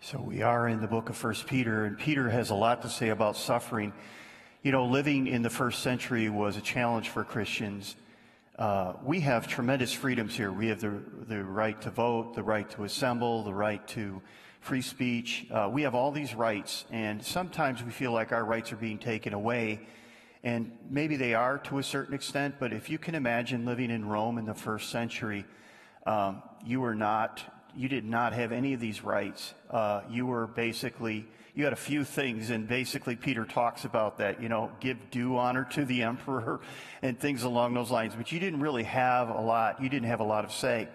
So we are in the book of First Peter, and Peter has a lot to say about suffering. You know, living in the first century was a challenge for Christians. Uh, we have tremendous freedoms here. We have the, the right to vote, the right to assemble, the right to free speech. Uh, we have all these rights, and sometimes we feel like our rights are being taken away. And maybe they are to a certain extent, but if you can imagine living in Rome in the first century, um, you were not, you did not have any of these rights. Uh, you were basically, you had a few things, and basically Peter talks about that, you know, give due honor to the emperor and things along those lines, but you didn't really have a lot, you didn't have a lot of say.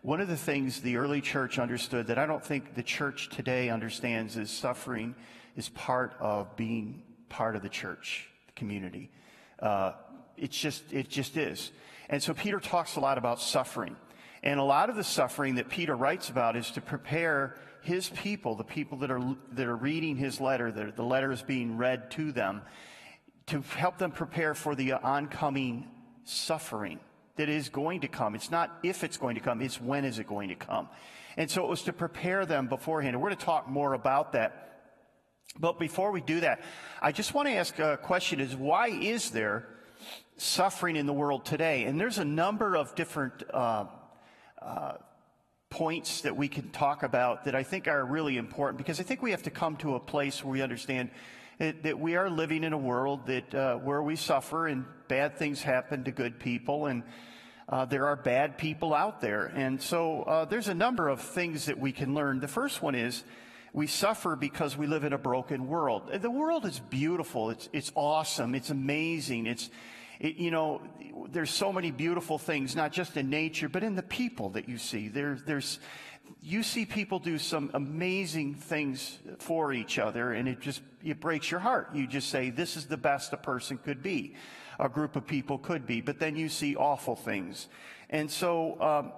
One of the things the early church understood that I don't think the church today understands is suffering is part of being part of the church community. Uh, it's just, it just is. And so Peter talks a lot about suffering. And a lot of the suffering that Peter writes about is to prepare his people, the people that are, that are reading his letter, the, the letter is being read to them, to help them prepare for the oncoming suffering that is going to come. It's not if it's going to come, it's when is it going to come. And so it was to prepare them beforehand. And we're going to talk more about that. But before we do that, I just want to ask a question is why is there suffering in the world today? And there's a number of different uh, uh, points that we can talk about that I think are really important because I think we have to come to a place where we understand that, that we are living in a world that uh, where we suffer and bad things happen to good people and uh, there are bad people out there. And so uh, there's a number of things that we can learn. The first one is we suffer because we live in a broken world. The world is beautiful. It's, it's awesome. It's amazing. It's, it, you know, there's so many beautiful things, not just in nature, but in the people that you see. There, there's, you see people do some amazing things for each other, and it just it breaks your heart. You just say, "This is the best a person could be, a group of people could be." But then you see awful things, and so. Um,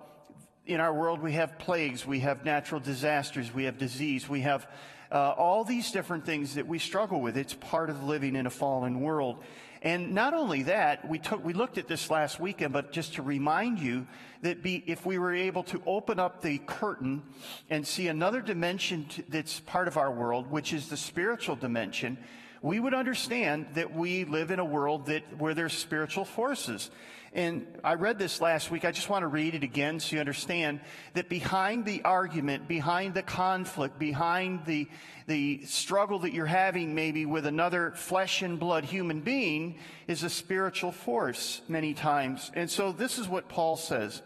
in our world, we have plagues, we have natural disasters, we have disease, we have uh, all these different things that we struggle with. It's part of living in a fallen world. And not only that, we took, we looked at this last weekend, but just to remind you that be, if we were able to open up the curtain and see another dimension to, that's part of our world, which is the spiritual dimension, we would understand that we live in a world that, where there's spiritual forces. And I read this last week. I just want to read it again so you understand that behind the argument, behind the conflict, behind the, the struggle that you're having maybe with another flesh and blood human being is a spiritual force many times. And so this is what Paul says.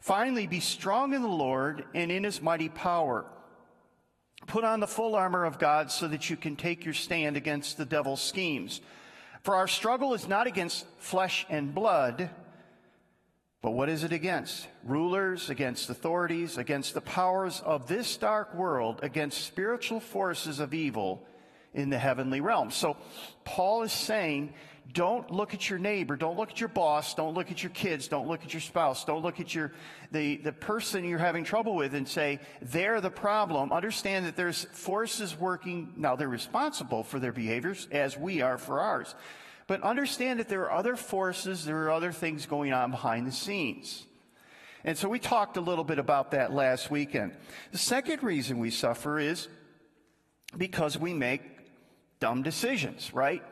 Finally, be strong in the Lord and in his mighty power. Put on the full armor of God so that you can take your stand against the devil's schemes. For our struggle is not against flesh and blood, but what is it against? Rulers, against authorities, against the powers of this dark world, against spiritual forces of evil in the heavenly realm. So Paul is saying, don't look at your neighbor, don't look at your boss, don't look at your kids, don't look at your spouse, don't look at your the, the person you're having trouble with and say, they're the problem. Understand that there's forces working now they're responsible for their behaviors as we are for ours. But understand that there are other forces, there are other things going on behind the scenes. And so we talked a little bit about that last weekend. The second reason we suffer is because we make dumb decisions, right?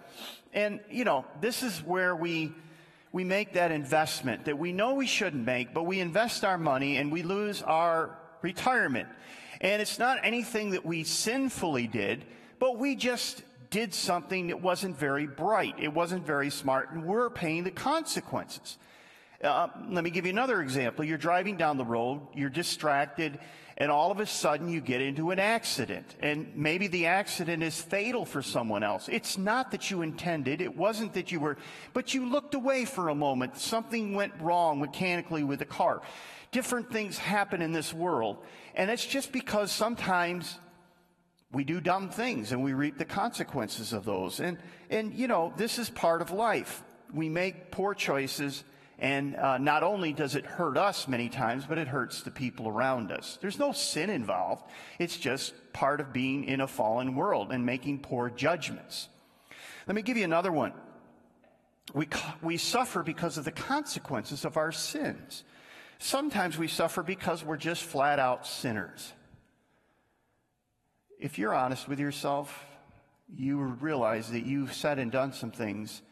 And, you know, this is where we, we make that investment that we know we shouldn't make, but we invest our money and we lose our retirement. And it's not anything that we sinfully did, but we just did something that wasn't very bright. It wasn't very smart, and we're paying the consequences. Uh, let me give you another example. You're driving down the road, you're distracted, and all of a sudden you get into an accident. And maybe the accident is fatal for someone else. It's not that you intended, it wasn't that you were, but you looked away for a moment. Something went wrong mechanically with the car. Different things happen in this world. And it's just because sometimes we do dumb things and we reap the consequences of those. And, and you know, this is part of life. We make poor choices, and uh, not only does it hurt us many times, but it hurts the people around us. There's no sin involved. It's just part of being in a fallen world and making poor judgments. Let me give you another one. We, we suffer because of the consequences of our sins. Sometimes we suffer because we're just flat out sinners. if you're honest with yourself, you realize that you've said and done some things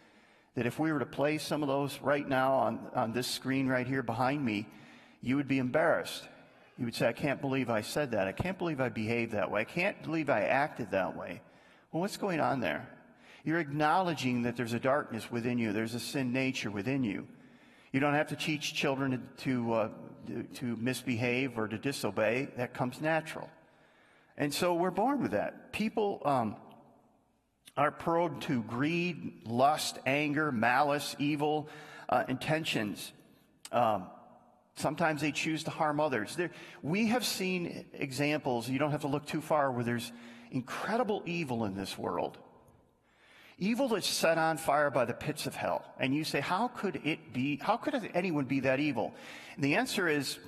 that if we were to play some of those right now on, on this screen right here behind me, you would be embarrassed. You would say, I can't believe I said that. I can't believe I behaved that way. I can't believe I acted that way. Well, what's going on there? You're acknowledging that there's a darkness within you, there's a sin nature within you. You don't have to teach children to, uh, to misbehave or to disobey. That comes natural. And so we're born with that. People um, are prone to greed, lust, anger, malice, evil uh, intentions. Um, sometimes they choose to harm others. There, we have seen examples, you don't have to look too far, where there's incredible evil in this world. Evil that's set on fire by the pits of hell. And you say, how could it be, how could anyone be that evil? And the answer is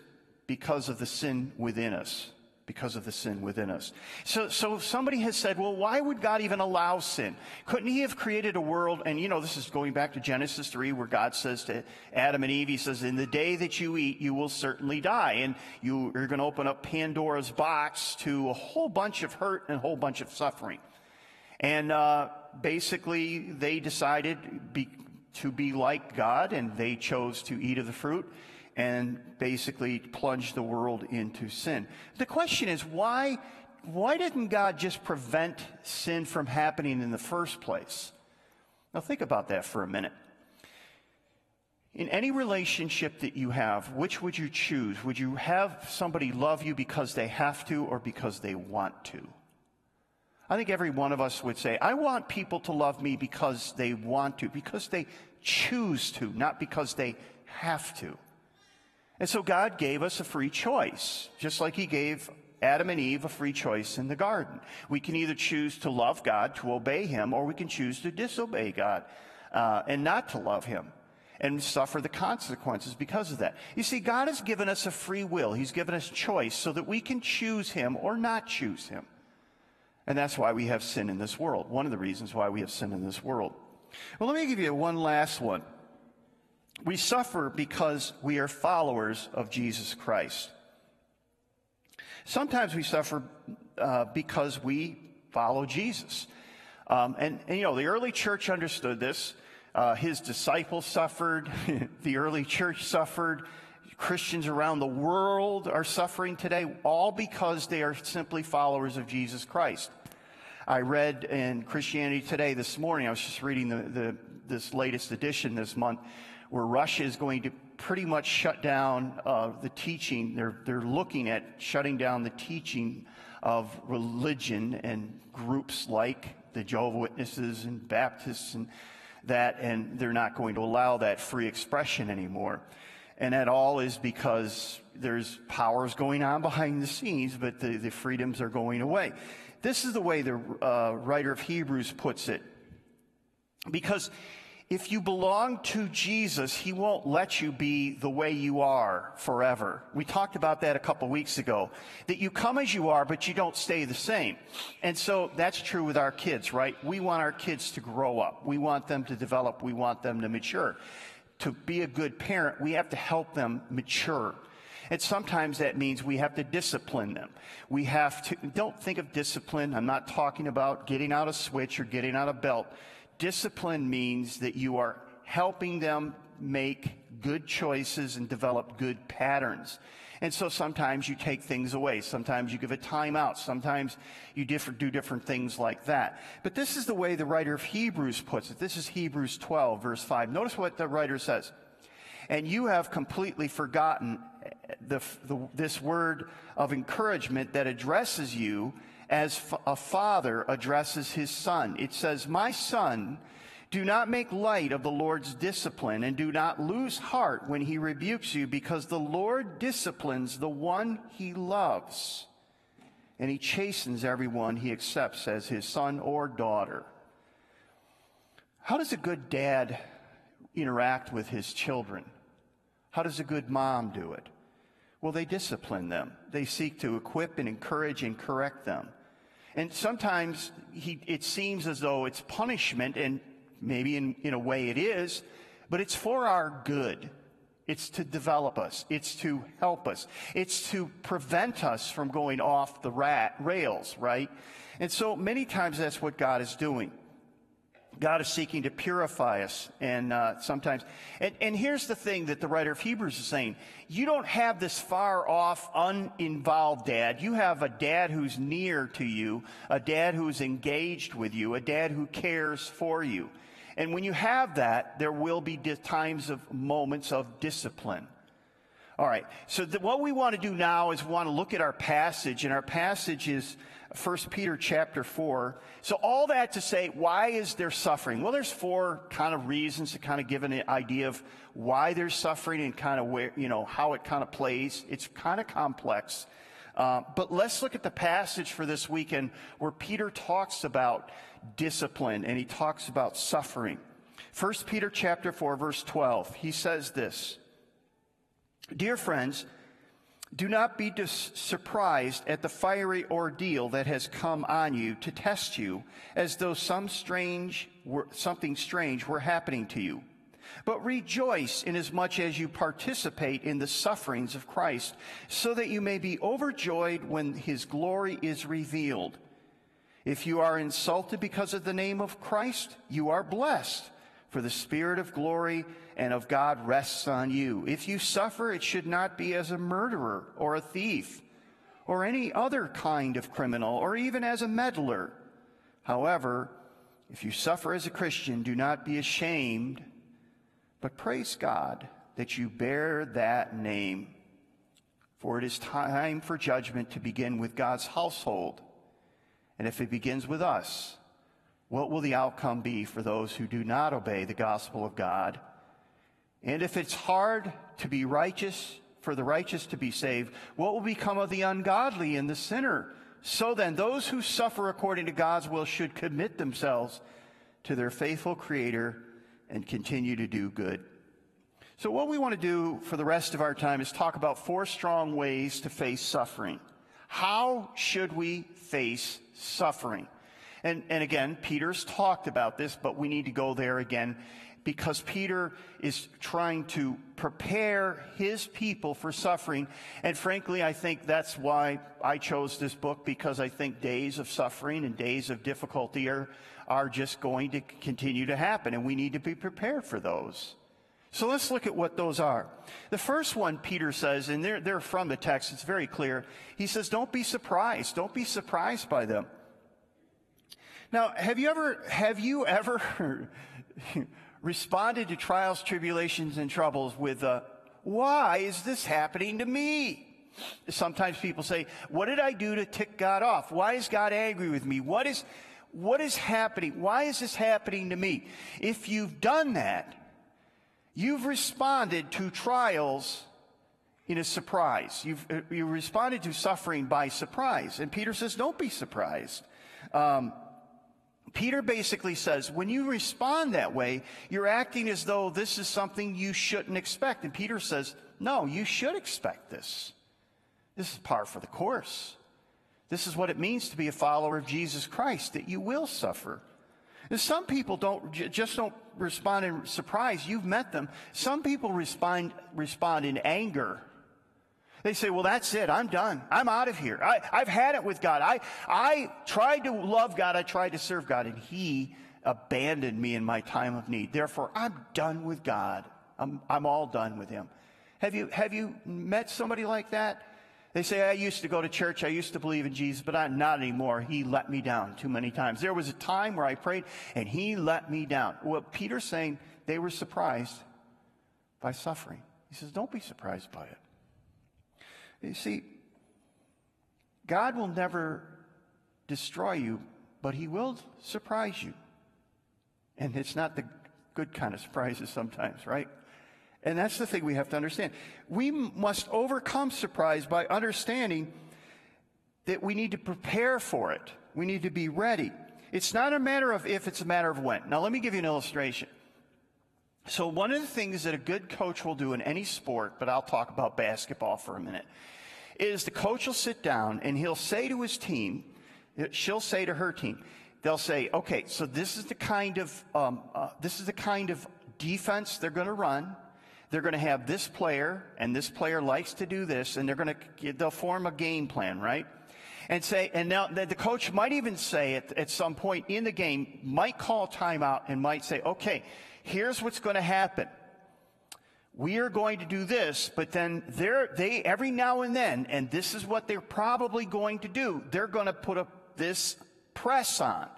because of the sin within us because of the sin within us. So, so somebody has said, well, why would God even allow sin? Couldn't he have created a world? And you know, this is going back to Genesis 3 where God says to Adam and Eve, he says, in the day that you eat, you will certainly die. And you are going to open up Pandora's box to a whole bunch of hurt and a whole bunch of suffering. And uh, basically, they decided be, to be like God and they chose to eat of the fruit and basically plunged the world into sin. The question is why, why didn't God just prevent sin from happening in the first place? Now think about that for a minute. In any relationship that you have, which would you choose? Would you have somebody love you because they have to or because they want to? I think every one of us would say, I want people to love me because they want to, because they choose to, not because they have to. And so God gave us a free choice, just like He gave Adam and Eve a free choice in the garden. We can either choose to love God, to obey Him, or we can choose to disobey God uh, and not to love Him and suffer the consequences because of that. You see, God has given us a free will. He's given us choice so that we can choose Him or not choose Him. And that's why we have sin in this world. One of the reasons why we have sin in this world. Well, let me give you one last one. We suffer because we are followers of Jesus Christ. Sometimes we suffer uh, because we follow Jesus. Um, and, and, you know, the early church understood this. Uh, his disciples suffered, the early church suffered. Christians around the world are suffering today, all because they are simply followers of Jesus Christ. I read in Christianity Today this morning, I was just reading the, the, this latest edition this month, where Russia is going to pretty much shut down uh, the teaching. They're, they're looking at shutting down the teaching of religion and groups like the Jehovah Witnesses and Baptists and that, and they're not going to allow that free expression anymore. And that all is because there's powers going on behind the scenes, but the, the freedoms are going away. This is the way the uh, writer of Hebrews puts it. Because if you belong to Jesus, he won't let you be the way you are forever. We talked about that a couple weeks ago. That you come as you are, but you don't stay the same. And so that's true with our kids, right? We want our kids to grow up. We want them to develop. We want them to mature. To be a good parent, we have to help them mature. And sometimes that means we have to discipline them. We have to, don't think of discipline. I'm not talking about getting out a switch or getting out a belt discipline means that you are helping them make good choices and develop good patterns. And so sometimes you take things away. Sometimes you give a timeout. Sometimes you do different things like that. But this is the way the writer of Hebrews puts it. This is Hebrews 12, verse 5. Notice what the writer says. And you have completely forgotten the, the, this word of encouragement that addresses you as a father addresses his son. It says, My son, do not make light of the Lord's discipline and do not lose heart when he rebukes you because the Lord disciplines the one he loves and he chastens everyone he accepts as his son or daughter. How does a good dad interact with his children? How does a good mom do it? Well, they discipline them. They seek to equip and encourage and correct them. And sometimes he, it seems as though it's punishment, and maybe in, in a way it is, but it's for our good. It's to develop us. It's to help us. It's to prevent us from going off the rat, rails, right? And so many times that's what God is doing. God is seeking to purify us, and uh, sometimes, and, and here's the thing that the writer of Hebrews is saying: you don't have this far off, uninvolved dad. You have a dad who's near to you, a dad who's engaged with you, a dad who cares for you. And when you have that, there will be times of moments of discipline. All right. So the, what we want to do now is we want to look at our passage, and our passage is 1 Peter chapter 4. So all that to say, why is there suffering? Well, there's four kind of reasons to kind of give an idea of why there's suffering and kind of where, you know, how it kind of plays. It's kind of complex. Uh, but let's look at the passage for this weekend where Peter talks about discipline and he talks about suffering. 1 Peter chapter 4 verse 12. He says this. Dear friends, do not be dis- surprised at the fiery ordeal that has come on you to test you, as though some strange, were, something strange were happening to you. But rejoice inasmuch as you participate in the sufferings of Christ, so that you may be overjoyed when his glory is revealed. If you are insulted because of the name of Christ, you are blessed, for the Spirit of glory and of God rests on you. If you suffer, it should not be as a murderer or a thief or any other kind of criminal or even as a meddler. However, if you suffer as a Christian, do not be ashamed, but praise God that you bear that name. For it is time for judgment to begin with God's household. And if it begins with us, what will the outcome be for those who do not obey the gospel of God? And if it's hard to be righteous, for the righteous to be saved, what will become of the ungodly and the sinner? So then, those who suffer according to God's will should commit themselves to their faithful Creator and continue to do good. So, what we want to do for the rest of our time is talk about four strong ways to face suffering. How should we face suffering? And, and again, Peter's talked about this, but we need to go there again because Peter is trying to prepare his people for suffering. And frankly, I think that's why I chose this book because I think days of suffering and days of difficulty are, are just going to continue to happen, and we need to be prepared for those. So let's look at what those are. The first one, Peter says, and they're, they're from the text, it's very clear. He says, Don't be surprised. Don't be surprised by them. Now, have you ever, have you ever responded to trials, tribulations, and troubles with, uh, why is this happening to me? Sometimes people say, what did I do to tick God off? Why is God angry with me? What is, what is happening? Why is this happening to me? If you've done that, you've responded to trials in a surprise. You've you responded to suffering by surprise. And Peter says, don't be surprised. Um, Peter basically says, when you respond that way, you're acting as though this is something you shouldn't expect. And Peter says, no, you should expect this. This is par for the course. This is what it means to be a follower of Jesus Christ, that you will suffer. And some people don't just don't respond in surprise. You've met them. Some people respond respond in anger they say, well, that's it. I'm done. I'm out of here. I, I've had it with God. I, I tried to love God. I tried to serve God, and He abandoned me in my time of need. Therefore, I'm done with God. I'm, I'm all done with Him. Have you, have you met somebody like that? They say, I used to go to church. I used to believe in Jesus, but I'm not anymore. He let me down too many times. There was a time where I prayed and he let me down. Well, Peter's saying they were surprised by suffering. He says, don't be surprised by it. You see, God will never destroy you, but He will surprise you. And it's not the good kind of surprises sometimes, right? And that's the thing we have to understand. We must overcome surprise by understanding that we need to prepare for it. We need to be ready. It's not a matter of if, it's a matter of when. Now, let me give you an illustration. So, one of the things that a good coach will do in any sport, but I'll talk about basketball for a minute, is the coach will sit down and he'll say to his team, she'll say to her team, they'll say, okay, so this is the kind of um, uh, this is the kind of defense they're going to run. they're going to have this player, and this player likes to do this, and they're going to, they'll form a game plan, right? And say, and now the coach might even say at, at some point in the game, might call timeout and might say, okay, here's what's going to happen. We are going to do this, but then they're, they, every now and then, and this is what they're probably going to do, they're going to put a, this press on.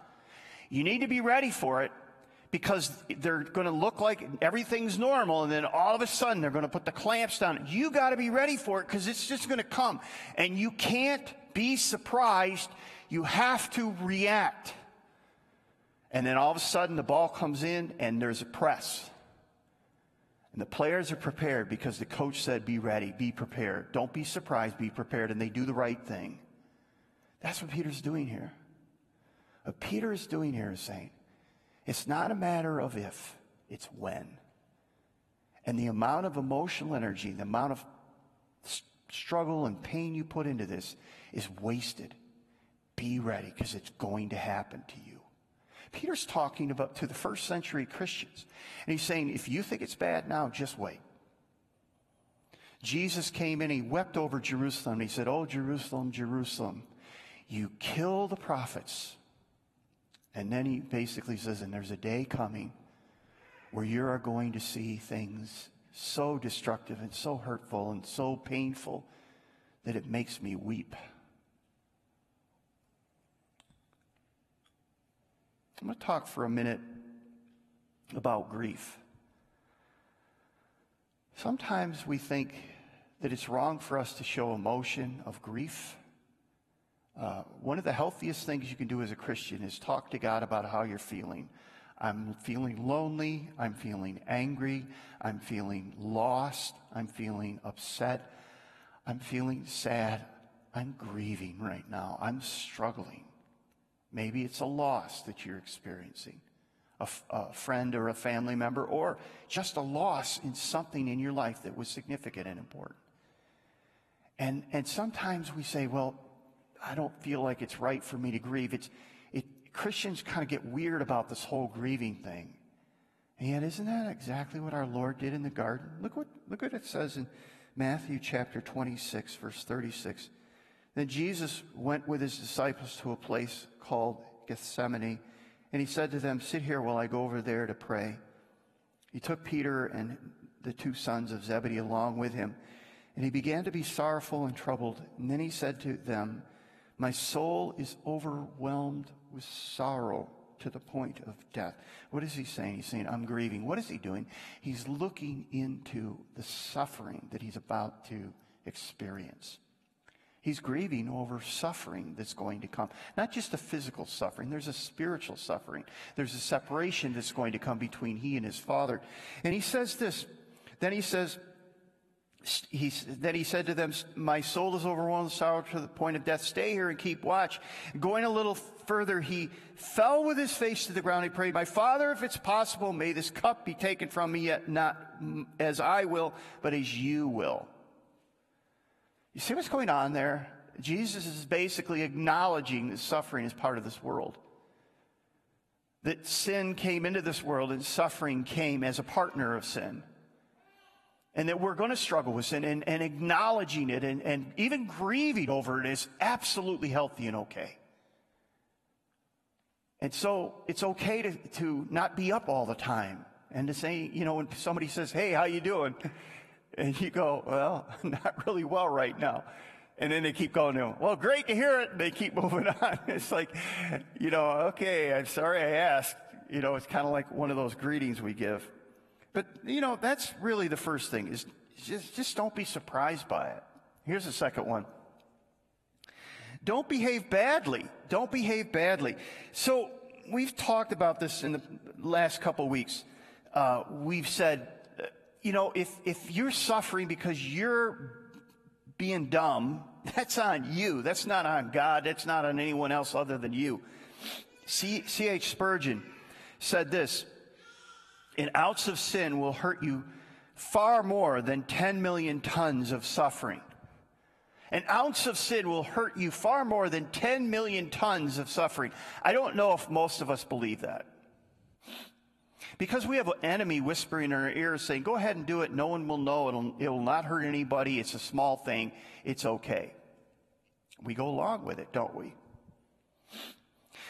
You need to be ready for it because they're going to look like everything's normal and then all of a sudden they're going to put the clamps down. You got to be ready for it because it's just going to come. And you can't be surprised. You have to react. And then all of a sudden the ball comes in and there's a press. And the players are prepared because the coach said, be ready, be prepared. Don't be surprised, be prepared. And they do the right thing. That's what Peter's doing here. What Peter is doing here is saying, it's not a matter of if, it's when. And the amount of emotional energy, the amount of struggle and pain you put into this is wasted. Be ready because it's going to happen to you. Peter's talking about to the first century Christians. And he's saying, if you think it's bad now, just wait. Jesus came in, he wept over Jerusalem. He said, Oh, Jerusalem, Jerusalem, you kill the prophets and then he basically says, and there's a day coming where you are going to see things so destructive and so hurtful and so painful that it makes me weep. I'm going to talk for a minute about grief. Sometimes we think that it's wrong for us to show emotion of grief. Uh, one of the healthiest things you can do as a Christian is talk to God about how you're feeling. I'm feeling lonely. I'm feeling angry. I'm feeling lost. I'm feeling upset. I'm feeling sad. I'm grieving right now. I'm struggling. Maybe it's a loss that you're experiencing, a, a friend or a family member, or just a loss in something in your life that was significant and important. And, and sometimes we say, well, I don't feel like it's right for me to grieve. It's, it, Christians kind of get weird about this whole grieving thing. And yet, isn't that exactly what our Lord did in the garden? Look what, look what it says in Matthew chapter 26, verse 36. Then Jesus went with his disciples to a place called Gethsemane, and he said to them, Sit here while I go over there to pray. He took Peter and the two sons of Zebedee along with him, and he began to be sorrowful and troubled. And then he said to them, my soul is overwhelmed with sorrow to the point of death. What is he saying? He's saying, I'm grieving. What is he doing? He's looking into the suffering that he's about to experience. He's grieving over suffering that's going to come. Not just a physical suffering, there's a spiritual suffering. There's a separation that's going to come between he and his father. And he says this. Then he says, he, then he said to them, My soul is overwhelmed with sorrow to the point of death. Stay here and keep watch. Going a little further, he fell with his face to the ground. He prayed, My father, if it's possible, may this cup be taken from me, yet not as I will, but as you will. You see what's going on there? Jesus is basically acknowledging that suffering is part of this world. That sin came into this world and suffering came as a partner of sin and that we're going to struggle with sin and, and acknowledging it and, and even grieving over it is absolutely healthy and okay. And so it's okay to, to not be up all the time and to say, you know, when somebody says, hey, how you doing? And you go, well, not really well right now. And then they keep going, well, great to hear it. And they keep moving on. It's like, you know, okay, I'm sorry I asked. You know, it's kind of like one of those greetings we give. But, you know, that's really the first thing is just, just don't be surprised by it. Here's the second one. Don't behave badly. Don't behave badly. So we've talked about this in the last couple weeks. Uh, we've said, you know, if, if you're suffering because you're being dumb, that's on you. That's not on God. That's not on anyone else other than you. C.H. Spurgeon said this an ounce of sin will hurt you far more than 10 million tons of suffering. An ounce of sin will hurt you far more than 10 million tons of suffering. I don't know if most of us believe that. Because we have an enemy whispering in our ears saying, go ahead and do it. No one will know. It'll, it will not hurt anybody. It's a small thing. It's okay. We go along with it, don't we?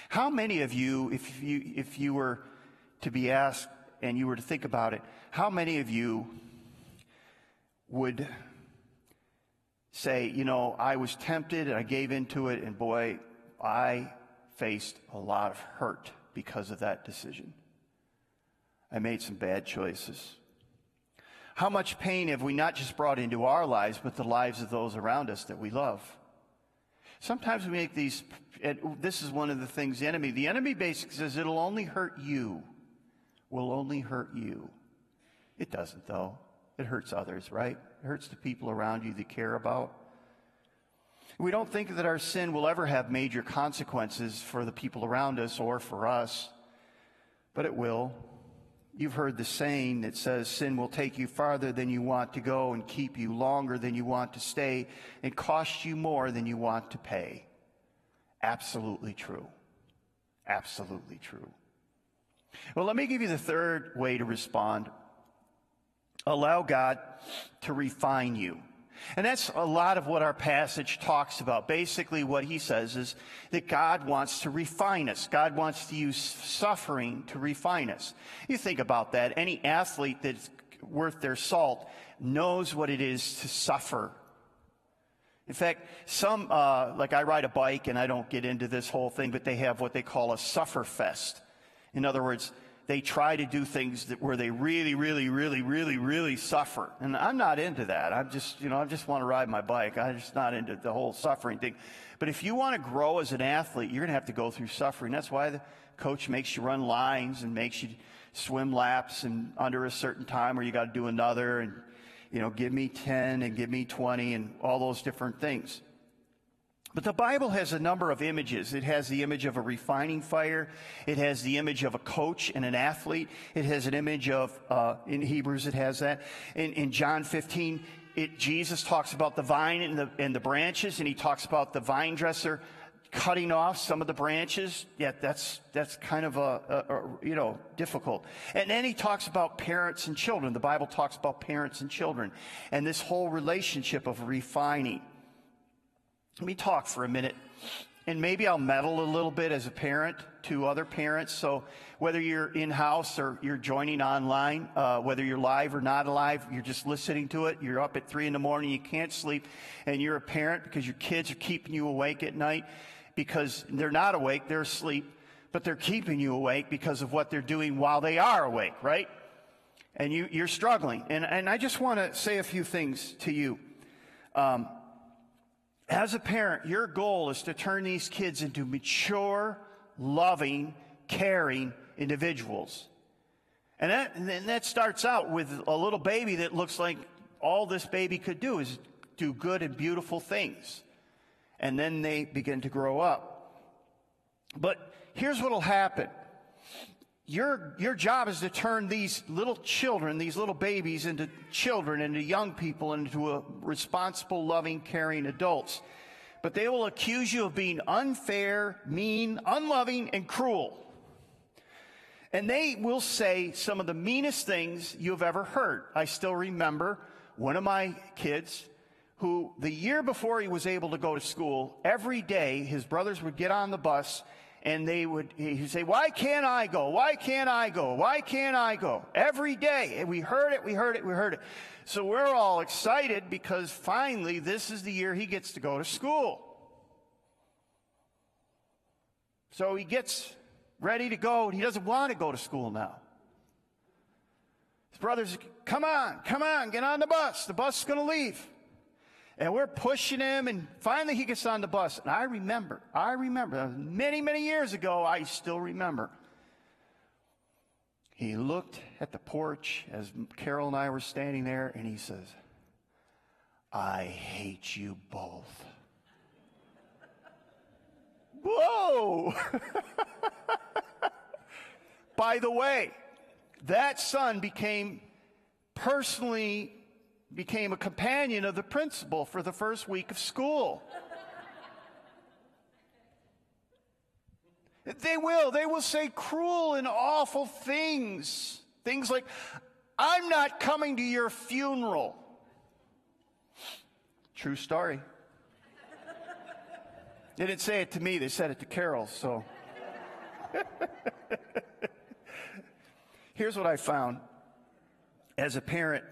How many of you, if you, if you were to be asked and you were to think about it, how many of you would say, you know, I was tempted and I gave into it, and boy, I faced a lot of hurt because of that decision. I made some bad choices. How much pain have we not just brought into our lives, but the lives of those around us that we love? Sometimes we make these, this is one of the things the enemy, the enemy basically says it'll only hurt you, will only hurt you. It doesn't though. It hurts others, right? It hurts the people around you that care about. We don't think that our sin will ever have major consequences for the people around us or for us, but it will. You've heard the saying that says sin will take you farther than you want to go and keep you longer than you want to stay and cost you more than you want to pay. Absolutely true. Absolutely true. Well, let me give you the third way to respond. Allow God to refine you. And that's a lot of what our passage talks about. Basically, what he says is that God wants to refine us. God wants to use suffering to refine us. You think about that. Any athlete that's worth their salt knows what it is to suffer. In fact, some, uh, like I ride a bike and I don't get into this whole thing, but they have what they call a suffer fest. In other words, they try to do things that, where they really, really, really, really, really suffer. And I'm not into that. I'm just, you know, I just want to ride my bike. I'm just not into the whole suffering thing. But if you want to grow as an athlete, you're going to have to go through suffering. That's why the coach makes you run lines and makes you swim laps and under a certain time or you got to do another and, you know, give me 10 and give me 20 and all those different things. But the Bible has a number of images. It has the image of a refining fire. It has the image of a coach and an athlete. It has an image of, uh, in Hebrews, it has that. In, in John 15, it, Jesus talks about the vine and the, and the branches, and he talks about the vine dresser cutting off some of the branches. Yeah, that's, that's kind of a, a, a, you know, difficult. And then he talks about parents and children. The Bible talks about parents and children and this whole relationship of refining. Let me talk for a minute. And maybe I'll meddle a little bit as a parent to other parents. So whether you're in house or you're joining online, uh, whether you're live or not alive, you're just listening to it. You're up at three in the morning, you can't sleep, and you're a parent because your kids are keeping you awake at night because they're not awake, they're asleep, but they're keeping you awake because of what they're doing while they are awake, right? And you, you're struggling. And, and I just want to say a few things to you. Um, as a parent, your goal is to turn these kids into mature, loving, caring individuals. And that, and that starts out with a little baby that looks like all this baby could do is do good and beautiful things. And then they begin to grow up. But here's what will happen. Your, your job is to turn these little children, these little babies, into children, into young people, into responsible, loving, caring adults. But they will accuse you of being unfair, mean, unloving, and cruel. And they will say some of the meanest things you've ever heard. I still remember one of my kids who, the year before he was able to go to school, every day his brothers would get on the bus and they would he'd say, Why can't I go? Why can't I go? Why can't I go? Every day. And we heard it, we heard it, we heard it. So we're all excited because finally this is the year he gets to go to school. So he gets ready to go. And he doesn't want to go to school now. His brothers, come on, come on, get on the bus. The bus is going to leave. And we're pushing him, and finally he gets on the bus. And I remember, I remember, many, many years ago, I still remember. He looked at the porch as Carol and I were standing there, and he says, I hate you both. Whoa! By the way, that son became personally became a companion of the principal for the first week of school. They will. They will say cruel and awful things. Things like, I'm not coming to your funeral. True story. They didn't say it to me, they said it to Carol, so. Here's what I found. As a parent,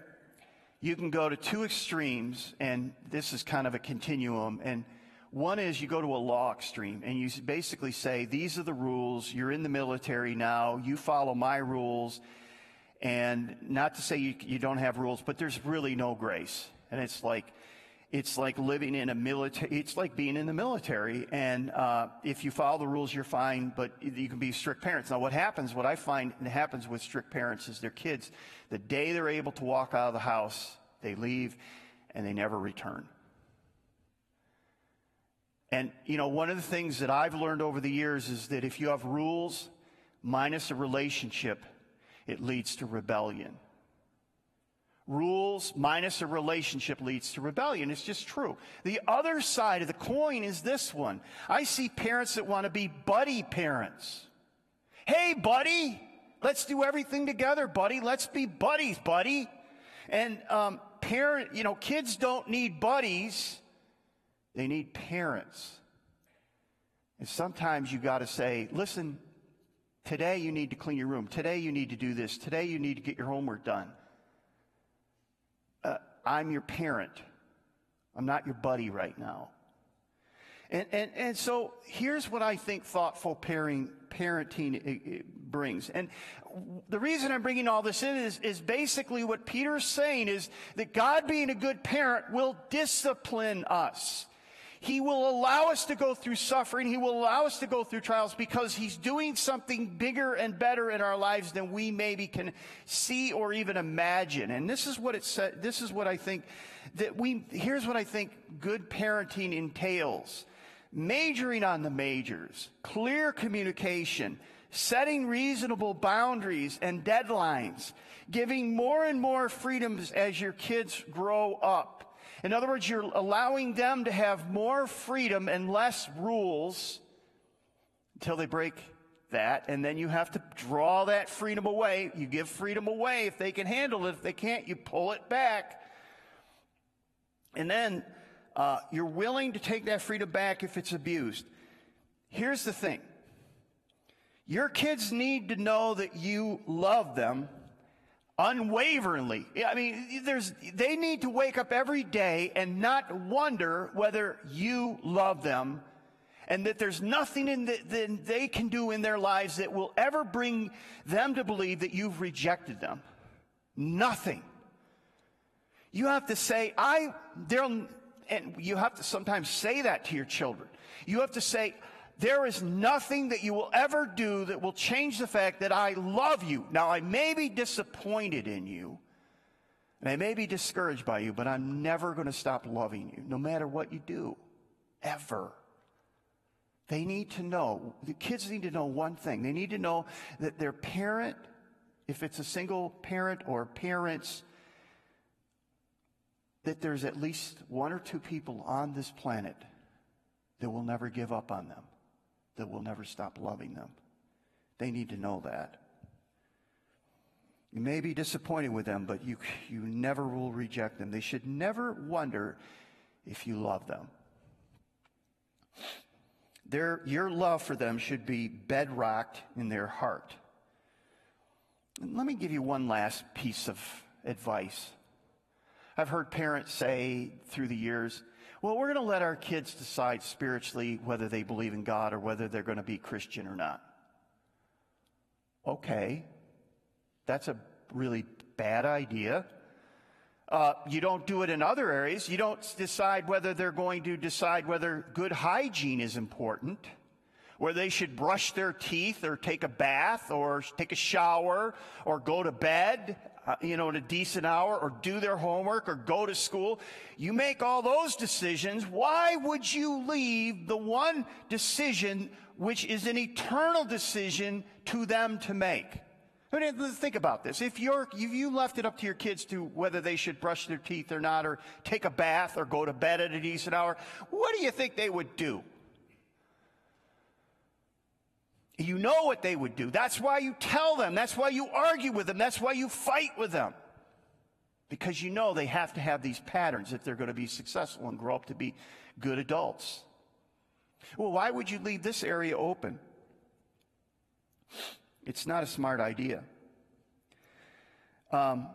you can go to two extremes, and this is kind of a continuum. And one is you go to a law extreme, and you basically say, These are the rules. You're in the military now. You follow my rules. And not to say you, you don't have rules, but there's really no grace. And it's like, it's like living in a military, it's like being in the military. And uh, if you follow the rules, you're fine, but you can be strict parents. Now, what happens, what I find happens with strict parents is their kids, the day they're able to walk out of the house, they leave and they never return. And, you know, one of the things that I've learned over the years is that if you have rules minus a relationship, it leads to rebellion. Rules minus a relationship leads to rebellion. It's just true. The other side of the coin is this one. I see parents that want to be buddy parents. Hey, buddy, let's do everything together, buddy. Let's be buddies, buddy. And um, parent, you know, kids don't need buddies; they need parents. And sometimes you got to say, "Listen, today you need to clean your room. Today you need to do this. Today you need to get your homework done." I'm your parent. I'm not your buddy right now. And, and, and so here's what I think thoughtful parenting, parenting brings. And the reason I'm bringing all this in is, is basically what Peter's saying is that God being a good parent will discipline us. He will allow us to go through suffering. He will allow us to go through trials because He's doing something bigger and better in our lives than we maybe can see or even imagine. And this is what it said. This is what I think that we, here's what I think good parenting entails. Majoring on the majors, clear communication, setting reasonable boundaries and deadlines, giving more and more freedoms as your kids grow up in other words, you're allowing them to have more freedom and less rules until they break that. And then you have to draw that freedom away. You give freedom away if they can handle it. If they can't, you pull it back. And then uh, you're willing to take that freedom back if it's abused. Here's the thing your kids need to know that you love them unwaveringly. I mean, there's, they need to wake up every day and not wonder whether you love them and that there's nothing in the, that they can do in their lives that will ever bring them to believe that you've rejected them. Nothing. You have to say, I, there and you have to sometimes say that to your children. You have to say, there is nothing that you will ever do that will change the fact that I love you. Now, I may be disappointed in you, and I may be discouraged by you, but I'm never going to stop loving you, no matter what you do, ever. They need to know, the kids need to know one thing. They need to know that their parent, if it's a single parent or parents, that there's at least one or two people on this planet that will never give up on them that will never stop loving them. They need to know that. You may be disappointed with them, but you, you never will reject them. They should never wonder if you love them. Their, your love for them should be bedrocked in their heart. And let me give you one last piece of advice. I've heard parents say through the years, well, we're going to let our kids decide spiritually whether they believe in God or whether they're going to be Christian or not. Okay, that's a really bad idea. Uh, you don't do it in other areas. You don't decide whether they're going to decide whether good hygiene is important, where they should brush their teeth or take a bath or take a shower or go to bed uh, you know, at a decent hour or do their homework or go to school. You make all those decisions. Why would you leave the one decision which is an eternal decision to them to make? I mean, think about this. If you're, if you left it up to your kids to whether they should brush their teeth or not, or take a bath or go to bed at a decent hour, what do you think they would do? You know what they would do. That's why you tell them. That's why you argue with them. That's why you fight with them. Because you know they have to have these patterns if they're going to be successful and grow up to be good adults. Well, why would you leave this area open? It's not a smart idea. Um,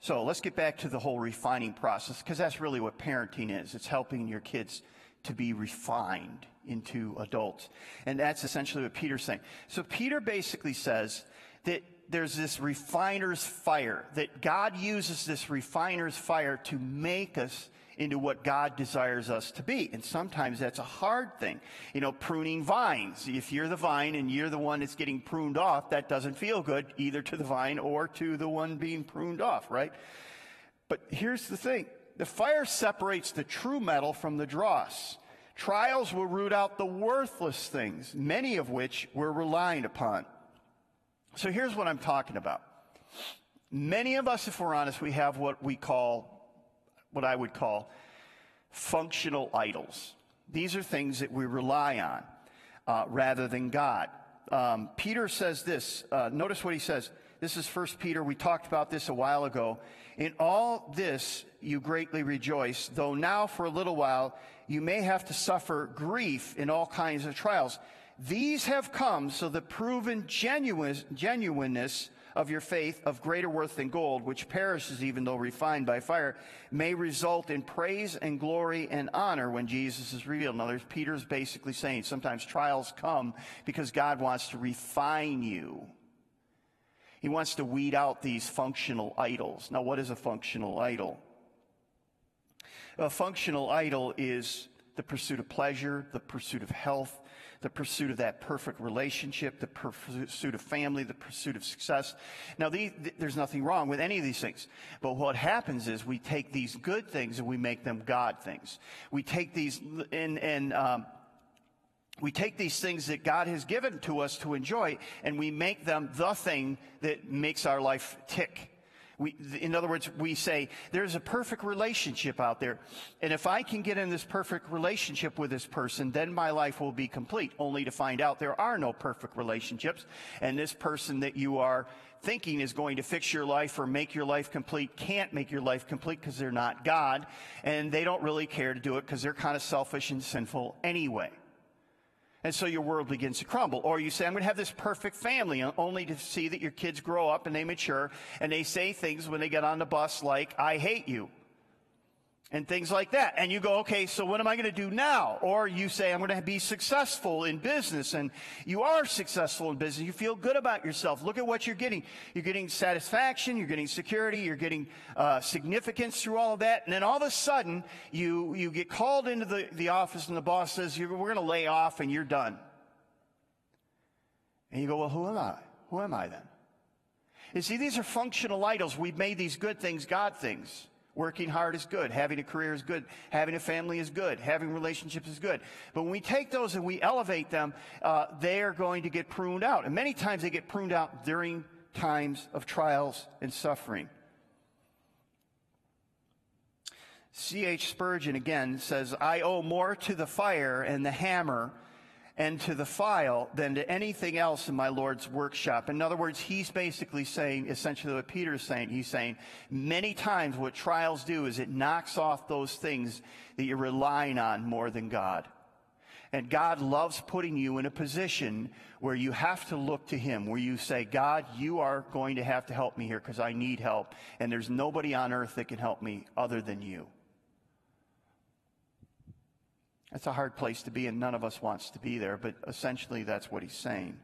so let's get back to the whole refining process because that's really what parenting is. It's helping your kids to be refined into adults. And that's essentially what Peter's saying. So Peter basically says that there's this refiner's fire, that God uses this refiner's fire to make us into what God desires us to be. And sometimes that's a hard thing. You know, pruning vines. If you're the vine and you're the one that's getting pruned off, that doesn't feel good either to the vine or to the one being pruned off, right? But here's the thing. The fire separates the true metal from the dross. Trials will root out the worthless things, many of which we're relying upon. So here's what I'm talking about. Many of us, if we're honest, we have what we call what I would call functional idols. These are things that we rely on uh, rather than God. Um, Peter says this. Uh, notice what he says. This is First Peter. We talked about this a while ago. In all this you greatly rejoice, though now for a little while you may have to suffer grief in all kinds of trials. These have come so the proven genuine, genuineness of your faith of greater worth than gold, which perishes even though refined by fire, may result in praise and glory and honor when Jesus is revealed. In other Peter's basically saying sometimes trials come because God wants to refine you. He wants to weed out these functional idols. Now, what is a functional idol? A functional idol is the pursuit of pleasure, the pursuit of health, the pursuit of that perfect relationship, the pursuit of family, the pursuit of success. Now, these, there's nothing wrong with any of these things. But what happens is we take these good things and we make them God things. We take these and, and um, we take these things that God has given to us to enjoy and we make them the thing that makes our life tick. We, in other words, we say, there's a perfect relationship out there. And if I can get in this perfect relationship with this person, then my life will be complete, only to find out there are no perfect relationships. And this person that you are thinking is going to fix your life or make your life complete can't make your life complete because they're not God. And they don't really care to do it because they're kind of selfish and sinful anyway. And so your world begins to crumble. Or you say, I'm going to have this perfect family, uh, only to see that your kids grow up and they mature and they say things when they get on the bus like, I hate you and things like that. And you go, okay, so what am I going to do now? Or you say, I'm going to be successful in business and you are successful in business. You feel good about yourself. Look at what you're getting. You're getting satisfaction. You're getting security. You're getting uh, significance through all of that. And then all of a sudden you, you get called into the, the office and the boss says, we're going to lay off and you're done. And you go, well, who am I? Who am I then? You see, these are functional idols. We've made these good things God things. Working hard is good. Having a career is good. Having a family is good. Having relationships is good. But when we take those and we elevate them, uh, they are going to get pruned out. And many times they get pruned out during times of trials and suffering. C.H. Spurgeon again says, I owe more to the fire and the hammer and to the file than to anything else in my Lord's workshop. In other words, he's basically saying essentially what Peter's saying. He's saying many times what trials do is it knocks off those things that you're relying on more than God. And God loves putting you in a position where you have to look to Him, where you say, God, you are going to have to help me here because I need help. And there's nobody on earth that can help me other than you. That's a hard place to be, and none of us wants to be there, but essentially that's what he's saying.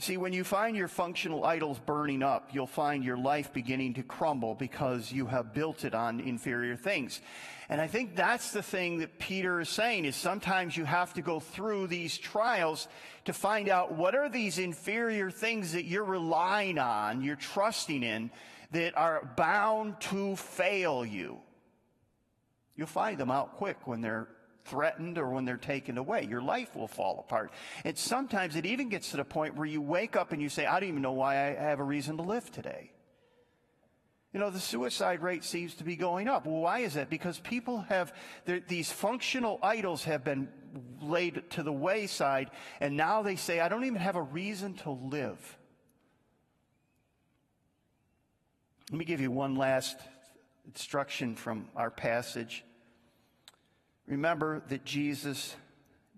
See, when you find your functional idols burning up, you'll find your life beginning to crumble because you have built it on inferior things. And I think that's the thing that Peter is saying is sometimes you have to go through these trials to find out what are these inferior things that you're relying on, you're trusting in, that are bound to fail you. You'll find them out quick when they're threatened or when they're taken away. Your life will fall apart. And sometimes it even gets to the point where you wake up and you say, I don't even know why I have a reason to live today. You know, the suicide rate seems to be going up. Well, why is that? Because people have, these functional idols have been laid to the wayside, and now they say, I don't even have a reason to live. Let me give you one last instruction from our passage. Remember that Jesus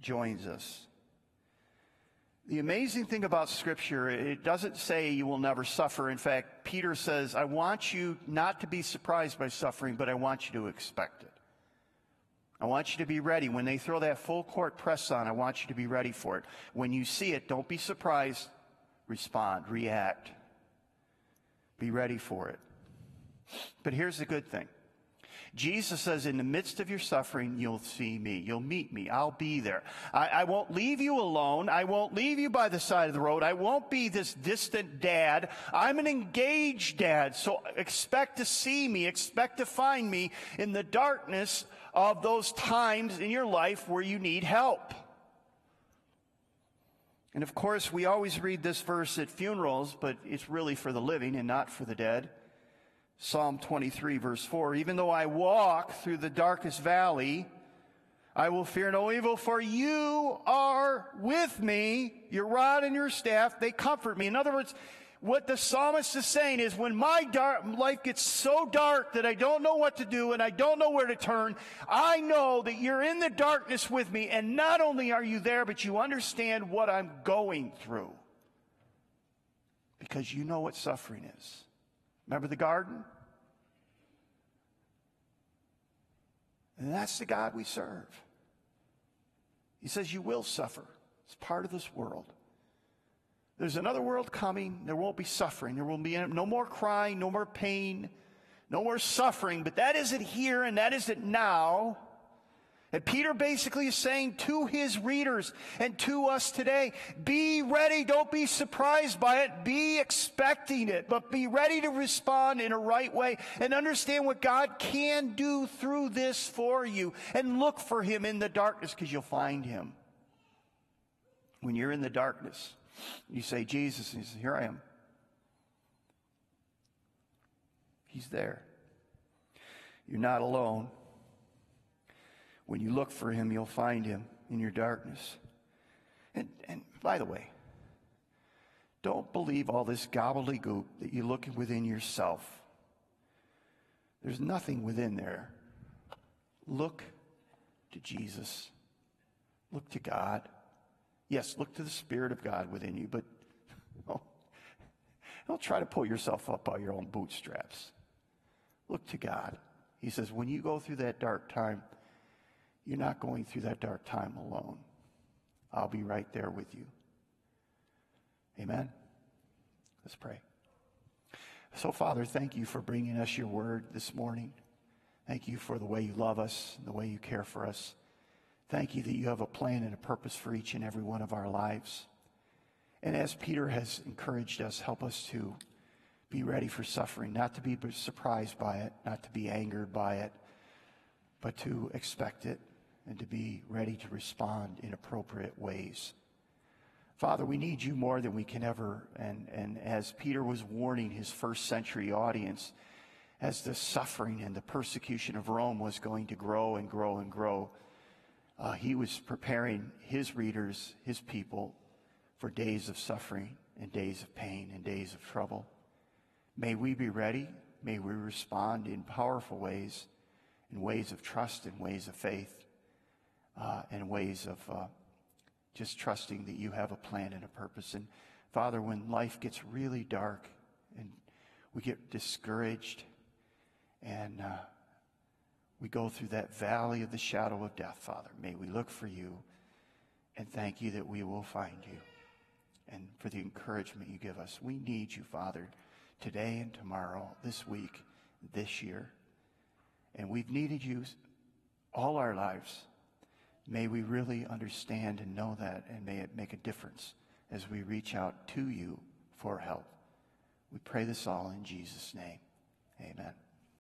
joins us. The amazing thing about Scripture, it doesn't say you will never suffer. In fact, Peter says, I want you not to be surprised by suffering, but I want you to expect it. I want you to be ready. When they throw that full court press on, I want you to be ready for it. When you see it, don't be surprised. Respond, react. Be ready for it. But here's the good thing Jesus says, in the midst of your suffering, you'll see me. You'll meet me. I'll be there. I, I, won't leave you alone. I won't leave you by the side of the road. I won't be this distant dad. I'm an engaged dad. So expect to see me. Expect to find me in the darkness of those times in your life where you need help. And of course, we always read this verse at funerals, but it's really for the living and not for the dead. Psalm 23, verse 4 Even though I walk through the darkest valley, I will fear no evil, for you are with me. Your rod and your staff, they comfort me. In other words, what the psalmist is saying is when my dark, life gets so dark that I don't know what to do and I don't know where to turn, I know that you're in the darkness with me. And not only are you there, but you understand what I'm going through because you know what suffering is. Remember the garden? And that's the God we serve. He says, You will suffer. It's part of this world. There's another world coming. There won't be suffering. There will be no more crying, no more pain, no more suffering. But that isn't here and that isn't now. And Peter basically is saying to his readers and to us today, be ready. Don't be surprised by it. Be expecting it, but be ready to respond in a right way and understand what God can do through this for you and look for him in the darkness because you'll find him. When you're in the darkness, you say, Jesus, and he says, here I am. He's there. You're not alone. When you look for him, you'll find him in your darkness. And, and by the way, don't believe all this gobbledygook that you look within yourself. There's nothing within there. Look to Jesus. Look to God. Yes, look to the Spirit of God within you, but don't, don't try to pull yourself up by your own bootstraps. Look to God. He says, when you go through that dark time, you're not going through that dark time alone. I'll be right there with you. Amen. Let's pray. So, Father, thank you for bringing us your word this morning. Thank you for the way you love us, the way you care for us. Thank you that you have a plan and a purpose for each and every one of our lives. And as Peter has encouraged us, help us to be ready for suffering, not to be surprised by it, not to be angered by it, but to expect it and to be ready to respond in appropriate ways. Father, we need you more than we can ever. And, and as Peter was warning his first century audience, as the suffering and the persecution of Rome was going to grow and grow and grow, uh, he was preparing his readers, his people, for days of suffering and days of pain and days of trouble. May we be ready. May we respond in powerful ways, in ways of trust and ways of faith uh, and ways of uh, just trusting that you have a plan and a purpose. And Father, when life gets really dark and we get discouraged and uh, we go through that valley of the shadow of death, Father, may we look for you and thank you that we will find you and for the encouragement you give us. We need you, Father, today and tomorrow, this week, this year. And we've needed you all our lives. May we really understand and know that, and may it make a difference as we reach out to you for help. We pray this all in Jesus' name. Amen.